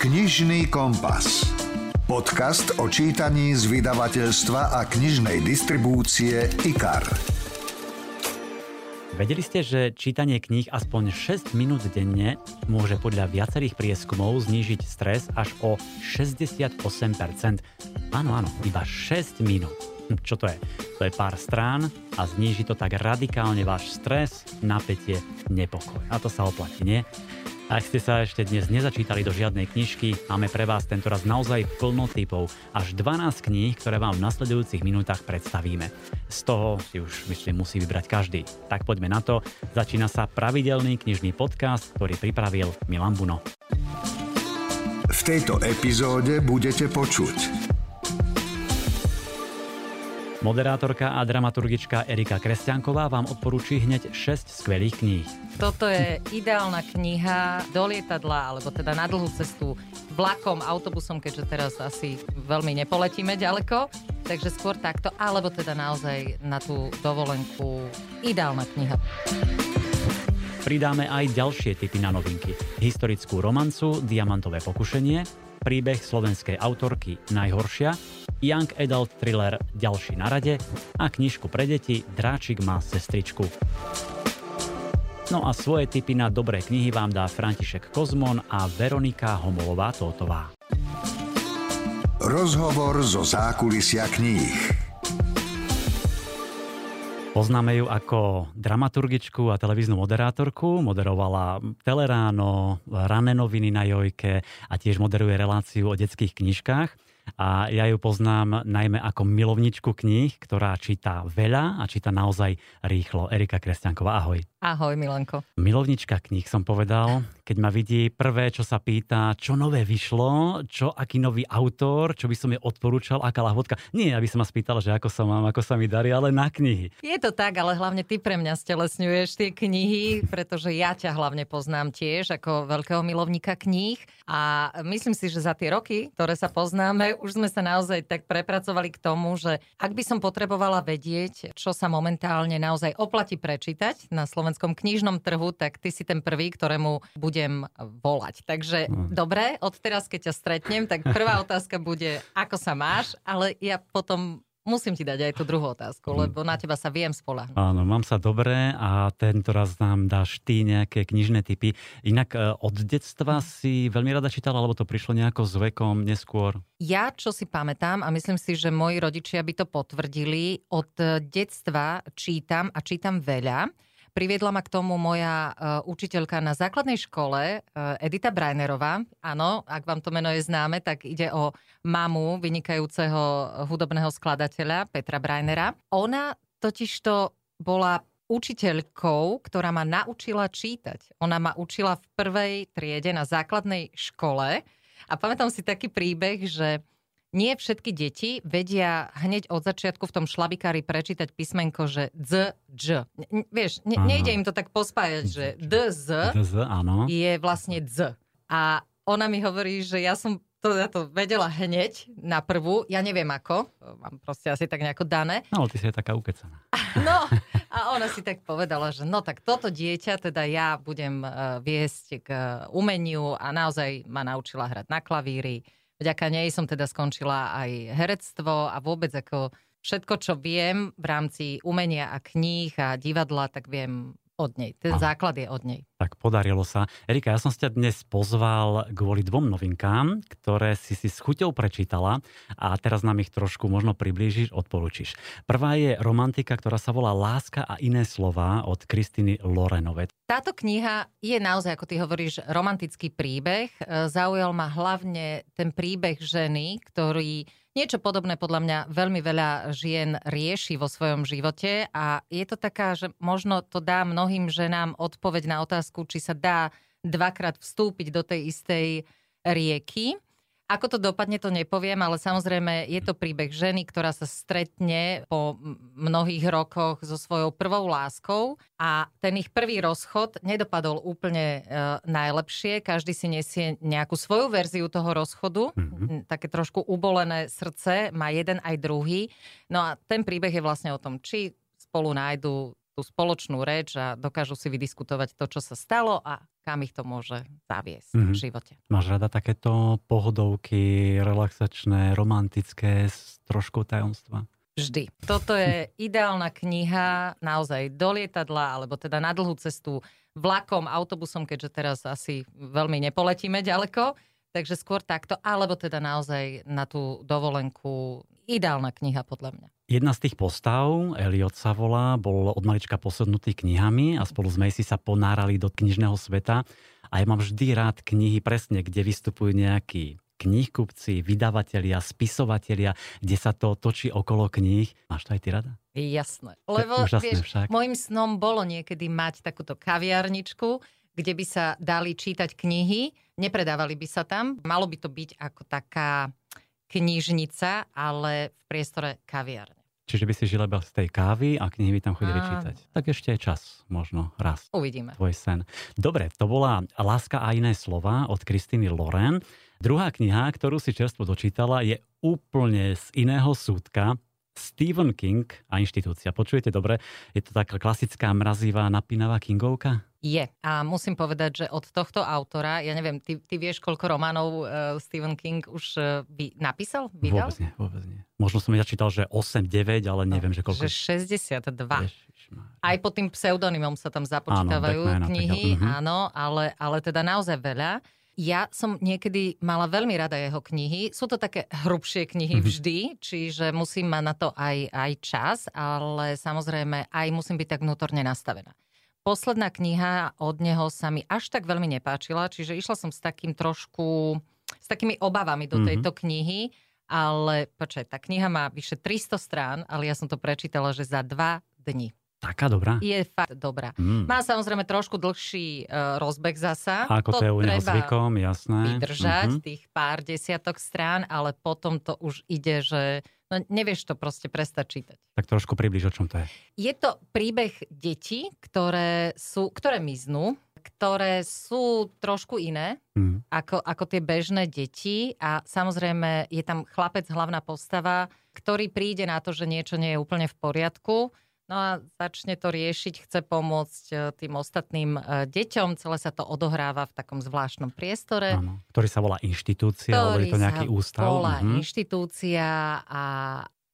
Knižný kompas. Podcast o čítaní z vydavateľstva a knižnej distribúcie IKAR. Vedeli ste, že čítanie kníh aspoň 6 minút denne môže podľa viacerých prieskumov znížiť stres až o 68%? Áno, áno, iba 6 minút. Hm, čo to je? To je pár strán a zníži to tak radikálne váš stres, napätie, nepokoj. A to sa oplatí, nie? Ak ste sa ešte dnes nezačítali do žiadnej knižky, máme pre vás tento raz naozaj plno typov. Až 12 kníh, ktoré vám v nasledujúcich minútach predstavíme. Z toho si už, myslím, musí vybrať každý. Tak poďme na to. Začína sa pravidelný knižný podcast, ktorý pripravil Milan Buno. V tejto epizóde budete počuť Moderátorka a dramaturgička Erika Kresťanková vám odporúči hneď 6 skvelých kníh. Toto je ideálna kniha do lietadla, alebo teda na dlhú cestu vlakom, autobusom, keďže teraz asi veľmi nepoletíme ďaleko. Takže skôr takto, alebo teda naozaj na tú dovolenku ideálna kniha. Pridáme aj ďalšie typy na novinky. Historickú romancu Diamantové pokušenie, príbeh slovenskej autorky Najhoršia, Young Adult Thriller Ďalší na rade a knižku pre deti Dráčik má sestričku. No a svoje tipy na dobré knihy vám dá František Kozmon a Veronika Homolová-Tótová. Rozhovor zo zákulisia kníh. Poznáme ju ako dramaturgičku a televíznu moderátorku. Moderovala Teleráno, rané noviny na Jojke a tiež moderuje reláciu o detských knižkách a ja ju poznám najmä ako milovničku kníh, ktorá číta veľa a číta naozaj rýchlo. Erika Kresťanková, ahoj. Ahoj, Milanko. Milovnička kníh som povedal, keď ma vidí prvé, čo sa pýta, čo nové vyšlo, čo aký nový autor, čo by som jej odporúčal, aká lahvodka. Nie, aby som ma spýtal, že ako sa mám, ako sa mi darí, ale na knihy. Je to tak, ale hlavne ty pre mňa stelesňuješ tie knihy, pretože ja ťa hlavne poznám tiež ako veľkého milovníka kníh a myslím si, že za tie roky, ktoré sa poznáme, už sme sa naozaj tak prepracovali k tomu, že ak by som potrebovala vedieť, čo sa momentálne naozaj oplatí prečítať na Slovensku, slovenskom knižnom trhu, tak ty si ten prvý, ktorému budem volať. Takže mm. dobre, od teraz, keď ťa stretnem, tak prvá otázka bude, ako sa máš, ale ja potom musím ti dať aj tú druhú otázku, hm. lebo na teba sa viem spolahnuť. Áno, mám sa dobre a tento raz nám dáš ty nejaké knižné typy. Inak e, od detstva si veľmi rada čítala, alebo to prišlo nejako s vekom neskôr? Ja, čo si pamätám, a myslím si, že moji rodičia by to potvrdili, od detstva čítam a čítam veľa. Priviedla ma k tomu moja uh, učiteľka na základnej škole, uh, Edita Brajnerová. Áno, ak vám to meno je známe, tak ide o mamu vynikajúceho hudobného skladateľa Petra Brajnera. Ona totižto bola učiteľkou, ktorá ma naučila čítať. Ona ma učila v prvej triede na základnej škole a pamätám si taký príbeh, že nie všetky deti vedia hneď od začiatku v tom šlabikári prečítať písmenko, že dz, dž. Vieš, ne, nejde im to tak pospájať, že dz áno. je vlastne dz. A ona mi hovorí, že ja som to, ja to vedela hneď na prvú, ja neviem ako, mám proste asi tak nejako dané. No, ty si je taká ukecaná. No, a ona si tak povedala, že no tak toto dieťa, teda ja budem uh, viesť k uh, umeniu a naozaj ma naučila hrať na klavíri, Vďaka nej som teda skončila aj herectvo a vôbec ako všetko, čo viem v rámci umenia a kníh a divadla, tak viem od nej. Ten Aha. základ je od nej. Tak podarilo sa. Erika, ja som ťa dnes pozval kvôli dvom novinkám, ktoré si si s chuťou prečítala a teraz nám ich trošku možno priblížiš, odporúčiš. Prvá je romantika, ktorá sa volá Láska a iné slova od Kristiny Lorenove. Táto kniha je naozaj, ako ty hovoríš, romantický príbeh. Zaujal ma hlavne ten príbeh ženy, ktorý Niečo podobné podľa mňa veľmi veľa žien rieši vo svojom živote a je to taká, že možno to dá mnohým ženám odpoveď na otázku, či sa dá dvakrát vstúpiť do tej istej rieky ako to dopadne, to nepoviem, ale samozrejme je to príbeh ženy, ktorá sa stretne po mnohých rokoch so svojou prvou láskou a ten ich prvý rozchod nedopadol úplne e, najlepšie. Každý si nesie nejakú svoju verziu toho rozchodu. Mm-hmm. Také trošku ubolené srdce má jeden aj druhý. No a ten príbeh je vlastne o tom, či spolu nájdu tú spoločnú reč a dokážu si vydiskutovať to, čo sa stalo a kam ich to môže zaviesť mm-hmm. v Mhm. živote. Máš rada takéto pohodovky, relaxačné, romantické, s troškou tajomstva? Vždy. Toto je ideálna kniha naozaj do lietadla, alebo teda na dlhú cestu vlakom, autobusom, keďže teraz asi veľmi nepoletíme ďaleko. Takže skôr takto, alebo teda naozaj na tú dovolenku ideálna kniha podľa mňa. Jedna z tých postav, Elliot sa volá, bol od malička posadnutý knihami a spolu s Macy sa ponárali do knižného sveta. A ja mám vždy rád knihy presne, kde vystupujú nejakí knihkupci, vydavatelia, spisovatelia, kde sa to točí okolo kníh. Máš to aj ty rada? Jasné. Lebo úžasné vieš, však. môjim snom bolo niekedy mať takúto kaviarničku, kde by sa dali čítať knihy, nepredávali by sa tam. Malo by to byť ako taká knižnica, ale v priestore kaviarne. Čiže by si žila iba z tej kávy a knihy by tam chodili Áno. čítať. Tak ešte je čas, možno raz. Uvidíme. tvoj sen. Dobre, to bola Láska a iné slova od Kristiny Loren. Druhá kniha, ktorú si čerstvo dočítala, je úplne z iného súdka. Stephen King a inštitúcia. Počujete dobre? Je to taká klasická mrazivá, napínavá Kingovka? Je. A musím povedať, že od tohto autora, ja neviem, ty, ty vieš, koľko románov uh, Stephen King už uh, vy, napísal? Vydal? Vôbec nie, vôbec nie. Možno som ja čítal, že 8, 9, ale neviem, že koľko. Že 62. Ježišmária. Aj pod tým pseudonymom sa tam započítavajú Batmana, knihy, mhm. áno, ale, ale teda naozaj veľa. Ja som niekedy mala veľmi rada jeho knihy. Sú to také hrubšie knihy Mhm. vždy, čiže musím mať na to aj, aj čas, ale samozrejme aj musím byť tak vnútorne nastavená. Posledná kniha od neho sa mi až tak veľmi nepáčila, čiže išla som s takým trošku, s takými obavami do Mhm. tejto knihy, ale počkaj, tá kniha má vyše 300 strán, ale ja som to prečítala, že za dva dni. Taká dobrá? Je fakt dobrá. Mm. Má samozrejme trošku dlhší uh, rozbeh zasa. Ako to, je u neho zvykom, jasné. vydržať Mhm. tých pár desiatok strán, ale potom to už ide, že no, nevieš to proste prestať čítať. Tak trošku približ, o čom to je. Je to príbeh detí, ktoré, sú, ktoré miznú, ktoré sú trošku iné Mm. ako, ako tie bežné deti a samozrejme je tam chlapec, hlavná postava, ktorý príde na to, že niečo nie je úplne v poriadku. No a začne to riešiť, chce pomôcť e, tým ostatným e, deťom. Celé sa to odohráva v takom zvláštnom priestore. Áno. Ktorý sa volá inštitúcia, alebo je to nejaký sa ústav. volá Mhm. inštitúcia a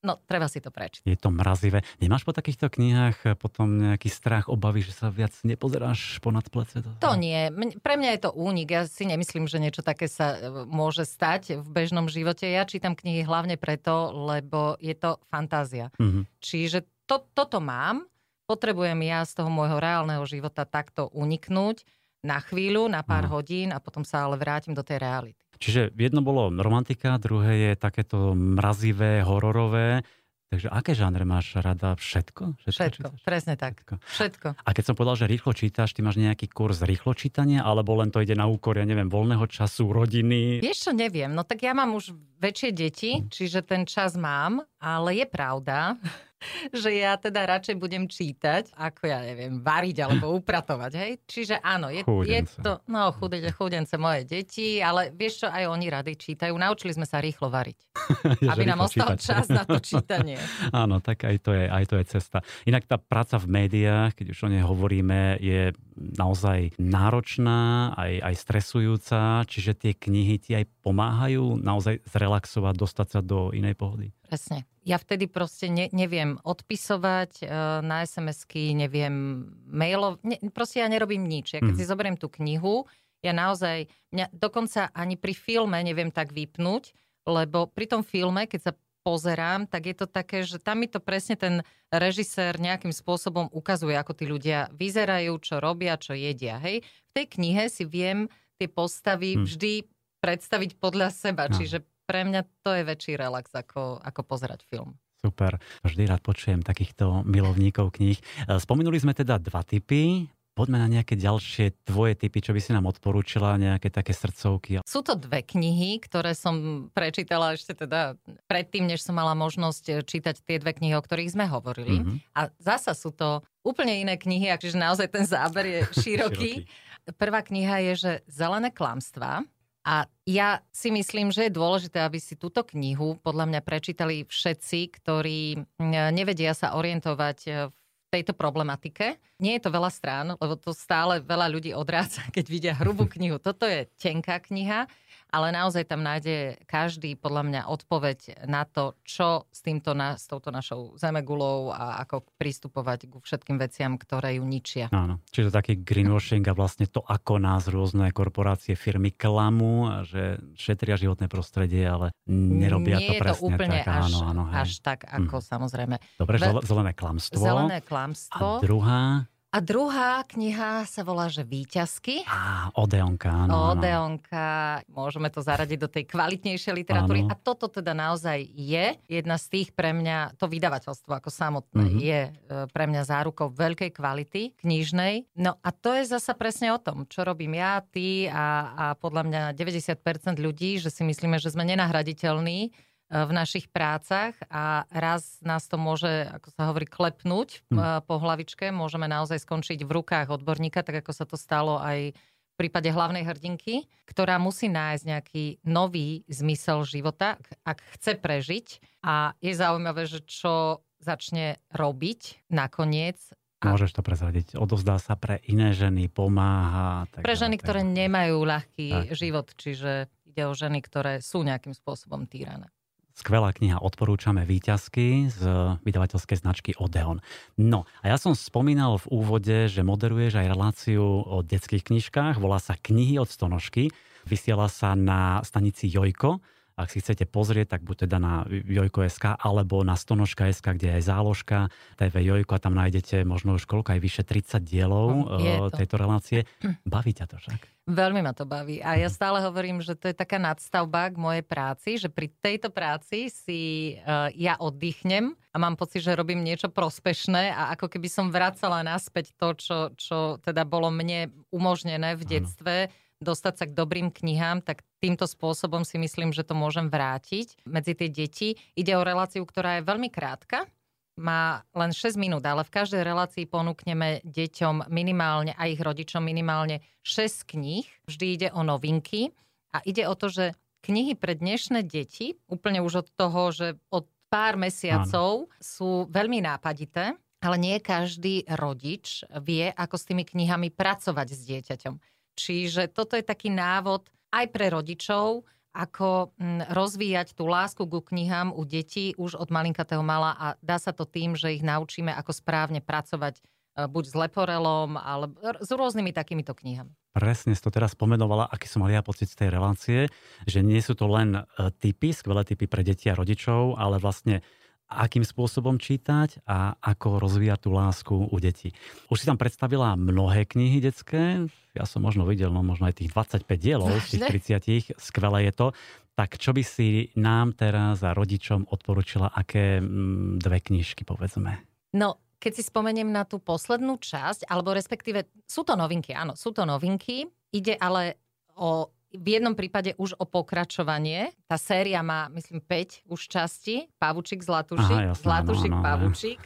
no, treba si to prečítať. Je to mrazivé. Nemáš po takýchto knihách potom nejaký strach, obavy, že sa viac nepozeráš ponad plece? To nie. Pre mňa je to únik. Ja si nemyslím, že niečo také sa e, môže stať v bežnom živote. Ja čítam knihy hlavne preto, lebo je to fantázia. Mhm. Čiže to, toto mám. Potrebujem ja z toho môjho reálneho života takto uniknúť na chvíľu, na pár Áno. hodín a potom sa ale vrátim do tej reality. Čiže jedno bolo romantika, druhé je takéto mrazivé, hororové. Takže aké žánre máš rada? Všetko? Všetko, čítaš? presne tak. Všetko. Všetko. A keď som povedal, že rýchlo čítaš, ty máš nejaký kurz rýchlo čítania, alebo len to ide na úkor, ja neviem, voľného času, rodiny? Vieš čo, neviem. No tak ja mám už väčšie deti, čiže ten čas mám, ale je pravda, že ja teda radšej budem čítať, ako ja neviem, variť alebo upratovať, hej? Čiže áno, je, je to, no chudence, chudence moje deti, ale vieš čo, aj oni rady čítajú. Naučili sme sa rýchlo variť, aby nám ostal čítať. čas na to čítanie. Áno, tak aj to, je, aj to je cesta. Inak tá práca v médiách, keď už o nej hovoríme, je naozaj náročná, aj, aj stresujúca, čiže tie knihy ti aj pomáhajú naozaj zrelaxovať, dostať sa do inej pohody. Presne. Ja vtedy proste ne, neviem odpisovať e, na SMS-ky, neviem mailov, ne, proste ja nerobím nič. Ja keď Mhm. si zoberiem tú knihu, ja naozaj, mňa dokonca ani pri filme neviem tak vypnúť, lebo pri tom filme, keď sa pozerám, tak je to také, že tam mi to presne ten režisér nejakým spôsobom ukazuje, ako tí ľudia vyzerajú, čo robia, čo jedia. Hej? V tej knihe si viem tie postavy Hm. vždy predstaviť podľa seba, Áno. čiže pre mňa to je väčší relax, ako, ako pozerať film. Super. Vždy rád počujem takýchto milovníkov kníh. E, Spomenuli sme teda dva typy. Poďme na nejaké ďalšie tvoje typy, čo by si nám odporúčila, nejaké také srdcovky. Sú to dve knihy, ktoré som prečítala ešte teda predtým, než som mala možnosť čítať tie dve knihy, o ktorých sme hovorili. Mhm. A zasa sú to úplne iné knihy, čiže naozaj ten záber je široký. Prvá kniha je, že Zelené klamstvá. A ja si myslím, že je dôležité, aby si túto knihu podľa mňa prečítali všetci, ktorí nevedia sa orientovať e, v tejto problematike. Nie je to veľa strán, lebo to stále veľa ľudí odráca, keď vidia hrubú knihu. Toto je tenká kniha, ale naozaj tam nájde každý podľa mňa odpoveď na to, čo s, týmto na, s touto našou zemegulou a ako pristupovať ku všetkým veciam, ktoré ju ničia. Áno, čiže taký greenwashing a vlastne to, ako nás rôzne korporácie, firmy klamú, že šetria životné prostredie, ale nerobia Nie to presne je to úplne tak. až, áno, áno, hej. až tak, ako mm. samozrejme. Dobre, Ve- zelené klamstvo. Zelené klamstvo. A druhá? A druhá kniha sa volá, že Výťazky. Á, Odeonka, áno. Odeonka, môžeme to zaradiť do tej kvalitnejšej literatúry. Áno. A toto teda naozaj je jedna z tých pre mňa, to vydavateľstvo ako samotné Mhm. je e, pre mňa zárukou veľkej kvality knižnej. No a to je zasa presne o tom, čo robím ja, ty a, a podľa mňa 90% ľudí, že si myslíme, že sme nenahraditeľní v našich prácach a raz nás to môže, ako sa hovorí, klepnúť Hm. e, po hlavičke. Môžeme naozaj skončiť v rukách odborníka, tak ako sa to stalo aj v prípade hlavnej hrdinky, ktorá musí nájsť nejaký nový zmysel života, ak- chce prežiť. A je zaujímavé, že čo začne robiť nakoniec. A Môžeš to prezradiť. Odovzdá sa pre iné ženy, pomáha. Tak pre ženy, ďalej, ktoré tak. nemajú ľahký Tak. život, čiže ide o ženy, ktoré sú nejakým spôsobom týrané. Skvelá kniha, odporúčame výťazky z vydavateľskej značky Odeon. No a ja som spomínal v úvode, že moderuješ aj reláciu o detských knižkách, volá sa Knihy od stonožky, vysiela sa na stanici Jojko. Ak si chcete pozrieť, tak buď teda na Jojko.sk alebo na stonožka.sk, kde je aj záložka TV Jojko a tam nájdete možno už koľko, aj vyše 30 dielov to. tejto relácie. Baví ťa to však? Veľmi ma to baví. A ja stále hovorím, že to je taká nadstavba k mojej práci, že pri tejto práci si uh, ja oddychnem a mám pocit, že robím niečo prospešné a ako keby som vracala naspäť to, čo, čo teda bolo mne umožnené v detstve, dostať sa k dobrým knihám, tak týmto spôsobom si myslím, že to môžem vrátiť medzi tie deti. Ide o reláciu, ktorá je veľmi krátka, má len 6 minút, ale v každej relácii ponúkneme deťom minimálne a ich rodičom minimálne 6 kníh. Vždy ide o novinky a ide o to, že knihy pre dnešné deti, úplne už od toho, že od pár mesiacov sú veľmi nápadité, ale nie každý rodič vie, ako s tými knihami pracovať s dieťaťom. Čiže toto je taký návod aj pre rodičov, ako mm, rozvíjať tú lásku ku knihám u detí už od malinkatého mala a dá sa to tým, že ich naučíme, ako správne pracovať e, buď s leporelom, alebo s rôznymi takýmito knihami. Presne si to teraz pomenovala, aký som mal ja pocit z tej relácie, že nie sú to len e, typy, skvelé typy pre deti a rodičov, ale vlastne akým spôsobom čítať a ako rozvíjať tú lásku u detí. Už si tam predstavila mnohé knihy detské, ja som možno videl, no možno aj tých 25 dielov z tých 30, skvelé je to. Tak čo by si nám teraz a rodičom odporúčila, aké mm, dve knižky povedzme? No, keď si spomeniem na tú poslednú časť, alebo respektíve sú to novinky, áno, sú to novinky, ide ale o v jednom prípade už o pokračovanie. Tá séria má, myslím, 5 už časti. Pavučík, Zlatušik, Aha, jasné, Zlatušik, áno, áno, Pavučík.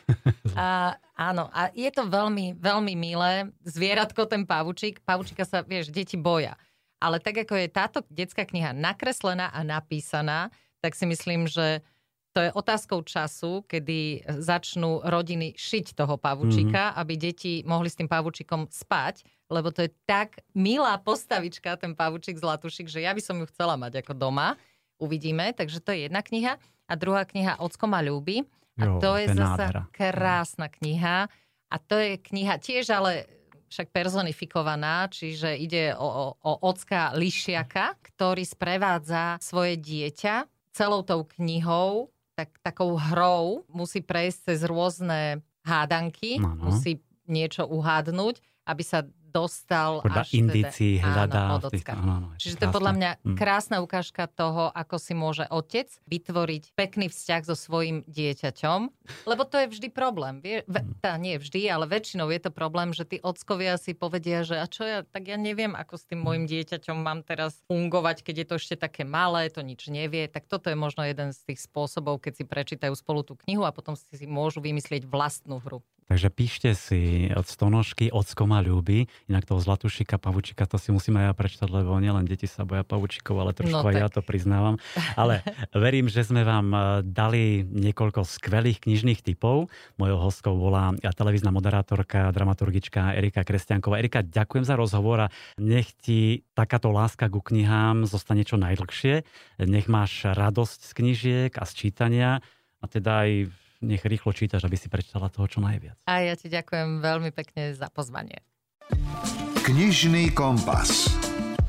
A, áno, a je to veľmi, veľmi milé. Zvieratko, ten Pavučík. Pavučíka sa, vieš, deti boja. Ale tak, ako je táto detská kniha nakreslená a napísaná, tak si myslím, že to je otázkou času, kedy začnú rodiny šiť toho pavučíka, mm-hmm. aby deti mohli s tým pavučikom spať, lebo to je tak milá postavička, ten pavučík Zlatušik, že ja by som ju chcela mať ako doma. Uvidíme, takže to je jedna kniha. A druhá kniha Ocko ma ľúbi. A Jo, to je nádhera. krásna kniha. A to je kniha tiež ale však personifikovaná, čiže ide o, o, o ocka Lišiaka, ktorý sprevádza svoje dieťa celou tou knihou, tak, takou hrou, musí prejsť cez rôzne hádanky, No, no. musí niečo uhádnuť, aby sa dostal Podľa až indícií teda, hľadá. áno, tých- áno, áno, Čiže to je podľa mňa Mm. krásna ukážka toho, ako si môže otec vytvoriť pekný vzťah so svojim dieťaťom, lebo to je vždy problém. Vie, ve, Mm. tá, nie vždy, ale väčšinou je to problém, že tí ockovia si povedia, že a čo ja, tak ja neviem, ako s tým môjim dieťaťom mám teraz fungovať, keď je to ešte také malé, to nič nevie. Tak toto je možno jeden z tých spôsobov, keď si prečítajú spolu tú knihu a potom si môžu vymyslieť vlastnú hru. Takže píšte si od Stonožky, od Skoma ľúbi, inak toho Zlatušika, Pavučika, to si musíme aj ja prečítať, lebo nielen deti sa boja Pavučikov, ale trošku no, aj ja to priznávam. Ale verím, že sme vám eh, dali niekoľko skvelých knižných typov. Mojou hostkou bola televízna moderátorka, dramaturgička Erika Kresťanková. Erika, ďakujem za rozhovor a nech ti takáto láska ku knihám zostane čo najdlhšie. Nech máš radosť z knižiek a z čítania a teda aj nech rýchlo čítaš, aby si prečítala toho čo najviac. A ja ti ďakujem veľmi pekne za pozvanie. Knižný kompas.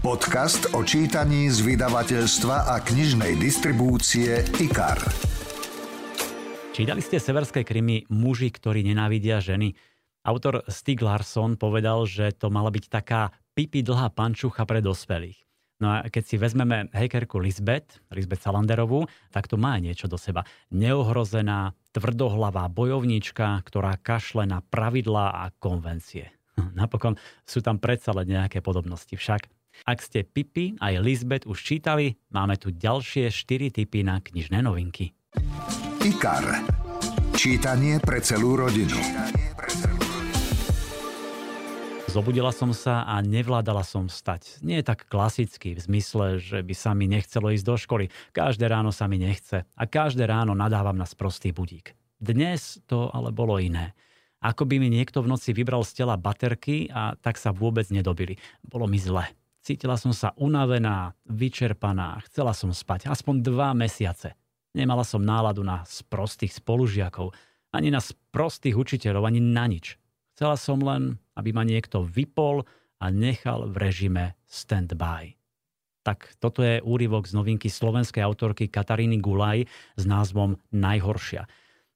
Podcast o čítaní z vydavateľstva a knižnej distribúcie IKAR. Čítali ste severské krymy Muži, ktorí nenávidia ženy? Autor Stig Larsson povedal, že to mala byť taká pipi dlhá pančucha pre dospelých. No a keď si vezmeme hejkerku Lisbeth, Lisbeth Salanderovú, tak to má niečo do seba. Neohrozená, tvrdohlavá bojovníčka, ktorá kašle na pravidlá a konvencie. Napokon sú tam predsa len nejaké podobnosti však. Ak ste Pipi aj Lisbeth už čítali, máme tu ďalšie 4 typy na knižné novinky. IKAR. Čítanie pre celú rodinu. Zobudila som sa a nevládala som stať. Nie tak klasicky v zmysle, že by sa mi nechcelo ísť do školy. Každé ráno sa mi nechce a každé ráno nadávam na sprostý budík. Dnes to ale bolo iné. Ako by mi niekto v noci vybral z tela baterky a tak sa vôbec nedobili. Bolo mi zle. Cítila som sa unavená, vyčerpaná, chcela som spať aspoň dva mesiace. Nemala som náladu na sprostých spolužiakov, ani na sprostých učiteľov, ani na nič. Chcela som len, aby ma niekto vypol a nechal v režime stand-by. Tak toto je úryvok z novinky slovenskej autorky Kataríny Gulaj s názvom Najhoršia.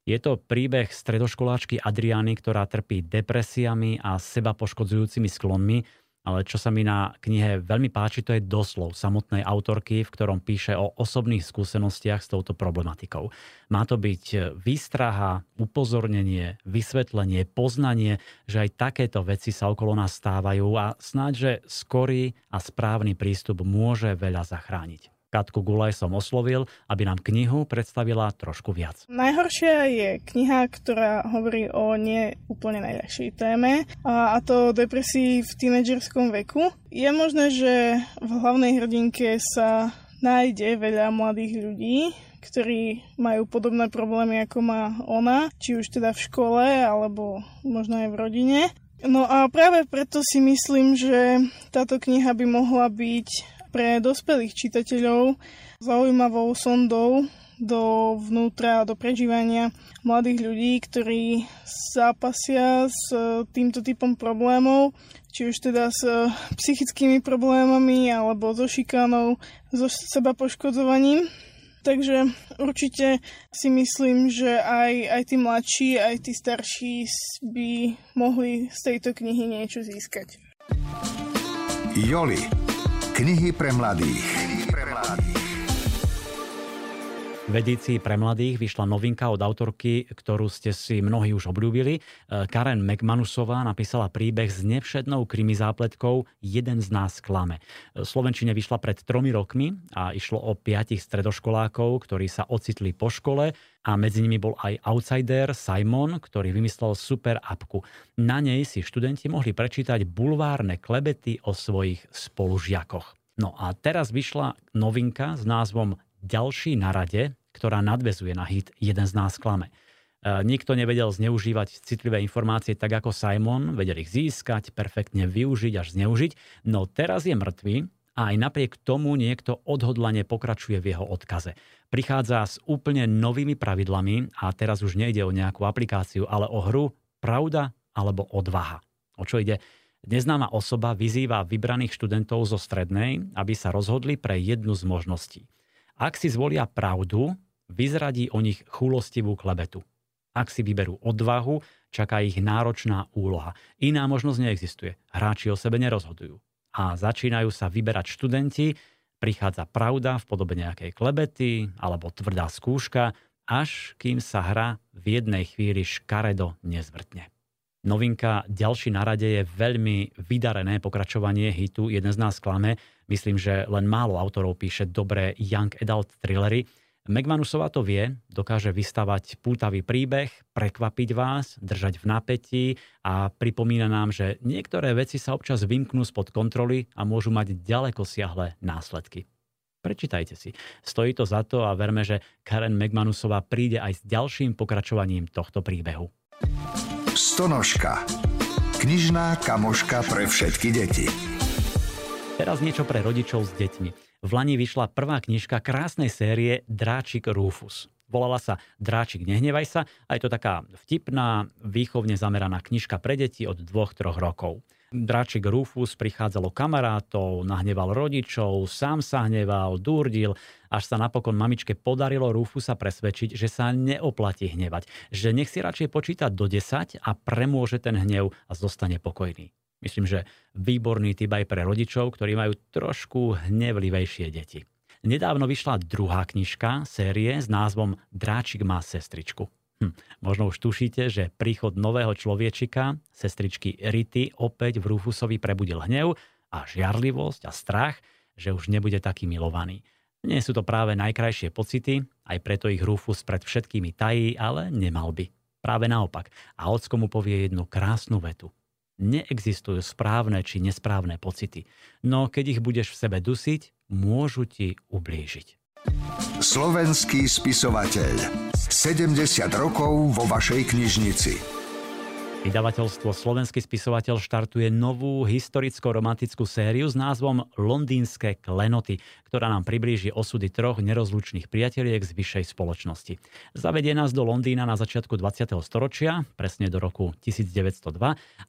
Je to príbeh stredoškoláčky Adriany, ktorá trpí depresiami a seba poškodzujúcimi sklonmi, ale čo sa mi na knihe veľmi páči, to je doslov samotnej autorky, v ktorom píše o osobných skúsenostiach s touto problematikou. Má to byť výstraha, upozornenie, vysvetlenie, poznanie, že aj takéto veci sa okolo nás stávajú a snáď, že skorý a správny prístup môže veľa zachrániť. Katku Gulaj som oslovil, aby nám knihu predstavila trošku viac. Najhoršia je kniha, ktorá hovorí o nie úplne najľahšej téme, a, to depresii v tínedžerskom veku. Je možné, že v hlavnej hrdinke sa nájde veľa mladých ľudí, ktorí majú podobné problémy, ako má ona, či už teda v škole, alebo možno aj v rodine. No a práve preto si myslím, že táto kniha by mohla byť pre dospelých čitateľov zaujímavou sondou do vnútra, do prežívania mladých ľudí, ktorí zápasia s týmto typom problémov, či už teda s psychickými problémami alebo so šikanou, so seba poškodzovaním. Takže určite si myslím, že aj, aj tí mladší, aj tí starší by mohli z tejto knihy niečo získať. Joli Knihy pre mladých. V pre mladých vyšla novinka od autorky, ktorú ste si mnohí už obľúbili. E, Karen McManusová napísala príbeh s nevšednou krimi zápletkou Jeden z nás klame. V Slovenčine vyšla pred tromi rokmi a išlo o piatich stredoškolákov, ktorí sa ocitli po škole a medzi nimi bol aj outsider Simon, ktorý vymyslel super apku. Na nej si študenti mohli prečítať bulvárne klebety o svojich spolužiakoch. No a teraz vyšla novinka s názvom Ďalší na rade, ktorá nadvezuje na hit Jeden z nás klame. E, nikto nevedel zneužívať citlivé informácie tak ako Simon, vedel ich získať, perfektne využiť až zneužiť, no teraz je mŕtvý a aj napriek tomu niekto odhodlane pokračuje v jeho odkaze. Prichádza s úplne novými pravidlami a teraz už nejde o nejakú aplikáciu, ale o hru Pravda alebo odvaha. O čo ide? Neznáma osoba vyzýva vybraných študentov zo strednej, aby sa rozhodli pre jednu z možností. Ak si zvolia pravdu, vyzradí o nich chulostivú klebetu. Ak si vyberú odvahu, čaká ich náročná úloha. Iná možnosť neexistuje. Hráči o sebe nerozhodujú a začínajú sa vyberať študenti, prichádza pravda v podobe nejakej klebety alebo tvrdá skúška, až kým sa hra v jednej chvíli škaredo nezvrtne. Novinka ďalší na rade je veľmi vydarené pokračovanie hitu Jeden z nás klame. Myslím, že len málo autorov píše dobré young adult thrillery. Megmanusová to vie, dokáže vystavať pútavý príbeh, prekvapiť vás, držať v napätí a pripomína nám, že niektoré veci sa občas vymknú spod kontroly a môžu mať ďaleko siahle následky. Prečítajte si. Stojí to za to a verme, že Karen Megmanusová príde aj s ďalším pokračovaním tohto príbehu. Stonožka. Knižná kamoška pre všetky deti. Teraz niečo pre rodičov s deťmi. V Lani vyšla prvá knižka krásnej série Dráčik Rufus. Volala sa Dráčik, nehnevaj sa a je to taká vtipná, výchovne zameraná knižka pre deti od 2-3 rokov. Dráčik Rufus prichádzalo kamarátov, nahneval rodičov, sám sa hneval, dúrdil, až sa napokon mamičke podarilo Rufusa presvedčiť, že sa neoplatí hnevať, že nech si radšej počíta do 10 a premôže ten hnev a zostane pokojný. Myslím, že výborný typ aj pre rodičov, ktorí majú trošku hnevlivejšie deti. Nedávno vyšla druhá knižka série s názvom Dráčik má sestričku. Hm, možno už tušíte, že príchod nového človečika, sestričky Rity, opäť v Rufusovi prebudil hnev a žiarlivosť a strach, že už nebude taký milovaný. Nie sú to práve najkrajšie pocity, aj preto ich Rufus pred všetkými tají, ale nemal by. Práve naopak. A ocko mu povie jednu krásnu vetu. Neexistujú správne či nesprávne pocity, no keď ich budeš v sebe dusiť, môžu ti ublížiť. Slovenský spisovateľ. 70 rokov vo vašej knižnici. Vydavateľstvo Slovenský spisovateľ štartuje novú historicko-romantickú sériu s názvom Londýnske klenoty, ktorá nám priblíži osudy troch nerozlučných priateliek z vyššej spoločnosti. Zavedie nás do Londýna na začiatku 20. storočia, presne do roku 1902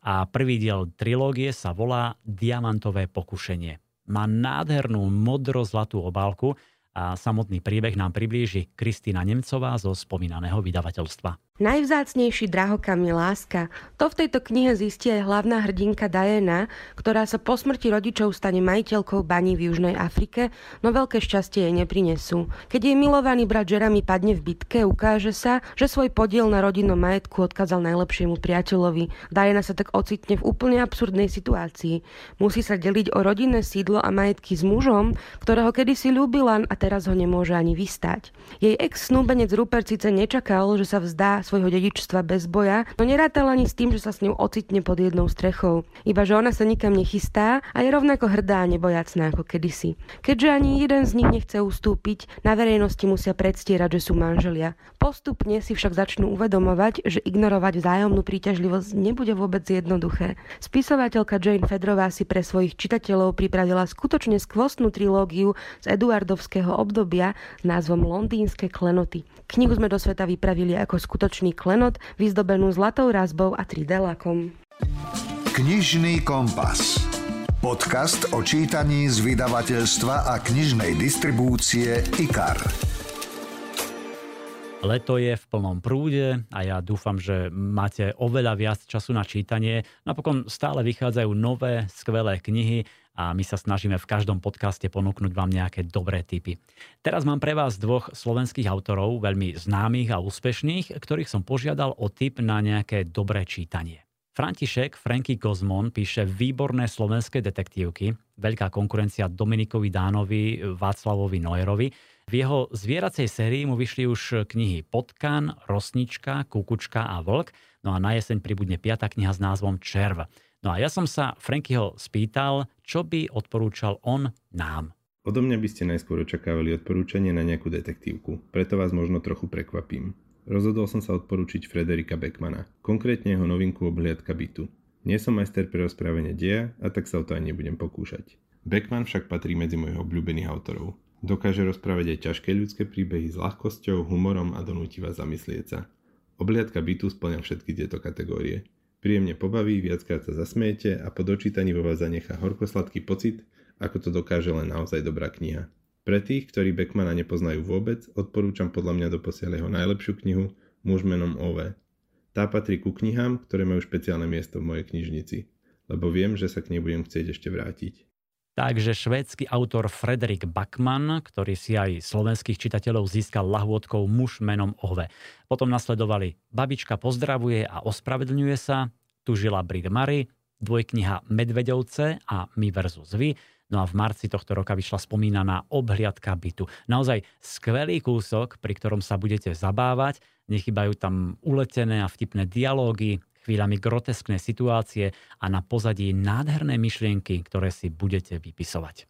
a prvý diel trilógie sa volá Diamantové pokušenie. Má nádhernú modro-zlatú obálku a samotný príbeh nám priblíži Kristýna Nemcová zo spomínaného vydavateľstva. Najvzácnejší drahokami láska. To v tejto knihe zistí aj hlavná hrdinka Diana, ktorá sa po smrti rodičov stane majiteľkou baní v Južnej Afrike, no veľké šťastie jej neprinesú. Keď jej milovaný brat Jeremy padne v bitke, ukáže sa, že svoj podiel na rodinnom majetku odkázal najlepšiemu priateľovi. Diana sa tak ocitne v úplne absurdnej situácii. Musí sa deliť o rodinné sídlo a majetky s mužom, ktorého kedysi ľúbila a teraz ho nemôže ani vystať. Jej ex-snúbenec Rupert síce nečakal, že sa vzdá svojho dedičstva bez boja, no nerátal ani s tým, že sa s ňou ocitne pod jednou strechou. Iba že ona sa nikam nechystá a je rovnako hrdá a nebojacná ako kedysi. Keďže ani jeden z nich nechce ustúpiť, na verejnosti musia predstierať, že sú manželia. Postupne si však začnú uvedomovať, že ignorovať vzájomnú príťažlivosť nebude vôbec jednoduché. Spisovateľka Jane Fedrová si pre svojich čitateľov pripravila skutočne skvostnú trilógiu z Eduardovského obdobia s názvom Londýnske klenoty. Knihu sme do sveta vypravili ako skutočný vianočný klenot vyzdobenú zlatou razbou a 3D lakom. Knižný kompas. Podcast o čítaní z vydavateľstva a knižnej distribúcie IKAR. Leto je v plnom prúde a ja dúfam, že máte oveľa viac času na čítanie. Napokon stále vychádzajú nové, skvelé knihy a my sa snažíme v každom podcaste ponúknuť vám nejaké dobré tipy. Teraz mám pre vás dvoch slovenských autorov, veľmi známych a úspešných, ktorých som požiadal o tip na nejaké dobré čítanie. František Franky Kozmon píše výborné slovenské detektívky, veľká konkurencia Dominikovi Dánovi, Václavovi Noerovi. V jeho zvieracej sérii mu vyšli už knihy Potkan, Rosnička, Kukučka a Vlk, no a na jeseň pribudne piata kniha s názvom Červ. No a ja som sa Frankyho spýtal, čo by odporúčal on nám. Odo mňa by ste najskôr očakávali odporúčanie na nejakú detektívku, preto vás možno trochu prekvapím. Rozhodol som sa odporúčiť Frederika Beckmana, konkrétne jeho novinku Obhliadka bytu. Nie som majster pre rozprávanie deja a tak sa o to aj nebudem pokúšať. Beckman však patrí medzi mojich obľúbených autorov. Dokáže rozprávať aj ťažké ľudské príbehy s ľahkosťou, humorom a donúti vás zamyslieť sa. Obhliadka bytu splňa všetky tieto kategórie. Príjemne pobaví, viackrát sa zasmiete a po dočítaní vo vás zanechá horkosladký pocit, ako to dokáže len naozaj dobrá kniha. Pre tých, ktorí Beckmana nepoznajú vôbec, odporúčam podľa mňa doposiaľ jeho najlepšiu knihu Muž menom OV. Tá patrí ku knihám, ktoré majú špeciálne miesto v mojej knižnici, lebo viem, že sa k nej budem chcieť ešte vrátiť. Takže švédsky autor Frederik Backman, ktorý si aj slovenských čitateľov získal lahôdkou muž menom Ove. Potom nasledovali Babička pozdravuje a ospravedlňuje sa, tu žila Brit Mary, dvojkniha Medvedovce a My versus Vy, No a v marci tohto roka vyšla spomínaná obhliadka bytu. Naozaj skvelý kúsok, pri ktorom sa budete zabávať. Nechybajú tam uletené a vtipné dialógy, chvíľami groteskné situácie a na pozadí nádherné myšlienky, ktoré si budete vypisovať.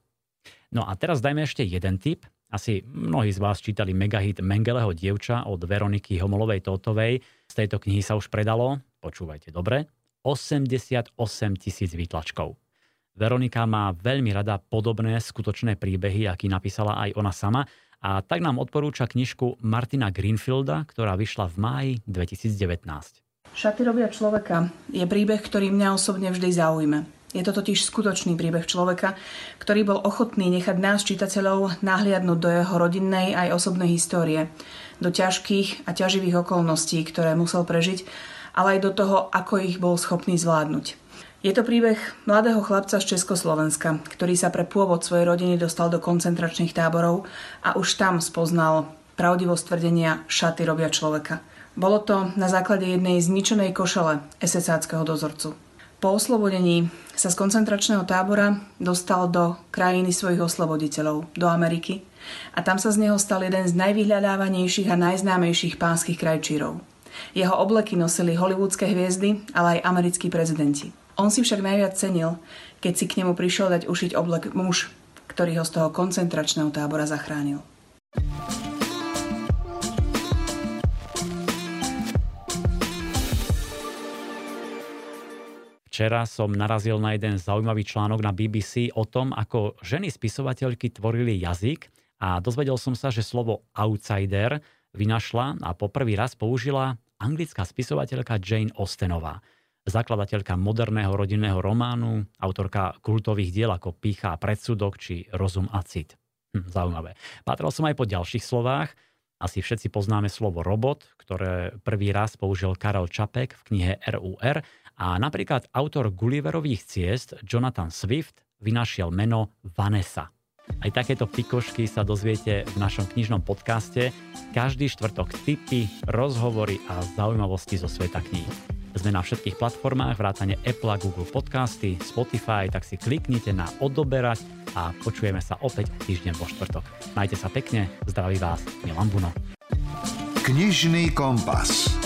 No a teraz dajme ešte jeden tip. Asi mnohí z vás čítali megahit Mengeleho dievča od Veroniky Homolovej Tótovej. Z tejto knihy sa už predalo, počúvajte dobre, 88 tisíc výtlačkov. Veronika má veľmi rada podobné skutočné príbehy, aký napísala aj ona sama a tak nám odporúča knižku Martina Greenfielda, ktorá vyšla v máji 2019. Šaty robia človeka je príbeh, ktorý mňa osobne vždy zaujme. Je to totiž skutočný príbeh človeka, ktorý bol ochotný nechať nás, čitateľov, nahliadnúť do jeho rodinnej aj osobnej histórie, do ťažkých a ťaživých okolností, ktoré musel prežiť, ale aj do toho, ako ich bol schopný zvládnuť. Je to príbeh mladého chlapca z Československa, ktorý sa pre pôvod svojej rodiny dostal do koncentračných táborov a už tam spoznal pravdivosť tvrdenia šaty robia človeka. Bolo to na základe jednej zničenej košele esesáckého dozorcu. Po oslobodení sa z koncentračného tábora dostal do krajiny svojich osloboditeľov, do Ameriky, a tam sa z neho stal jeden z najvyhľadávanejších a najznámejších pánskych krajčírov. Jeho obleky nosili hollywoodske hviezdy, ale aj americkí prezidenti. On si však najviac cenil, keď si k nemu prišiel dať ušiť oblek muž, ktorý ho z toho koncentračného tábora zachránil. Včera som narazil na jeden zaujímavý článok na BBC o tom, ako ženy spisovateľky tvorili jazyk a dozvedel som sa, že slovo outsider vynašla a poprvý raz použila anglická spisovateľka Jane Austenová zakladateľka moderného rodinného románu, autorka kultových diel ako Pícha a predsudok či Rozum a cit. Hm, zaujímavé. Patrol som aj po ďalších slovách. Asi všetci poznáme slovo robot, ktoré prvý raz použil Karel Čapek v knihe RUR a napríklad autor Gulliverových ciest Jonathan Swift vynašiel meno Vanessa. Aj takéto pikošky sa dozviete v našom knižnom podcaste. Každý štvrtok tipy, rozhovory a zaujímavosti zo sveta kníh. Sme na všetkých platformách, vrátane Apple Google Podcasty, Spotify, tak si kliknite na odoberať a počujeme sa opäť týždeň vo štvrtok. Majte sa pekne, zdraví vás, Milan Buno. Knižný kompas.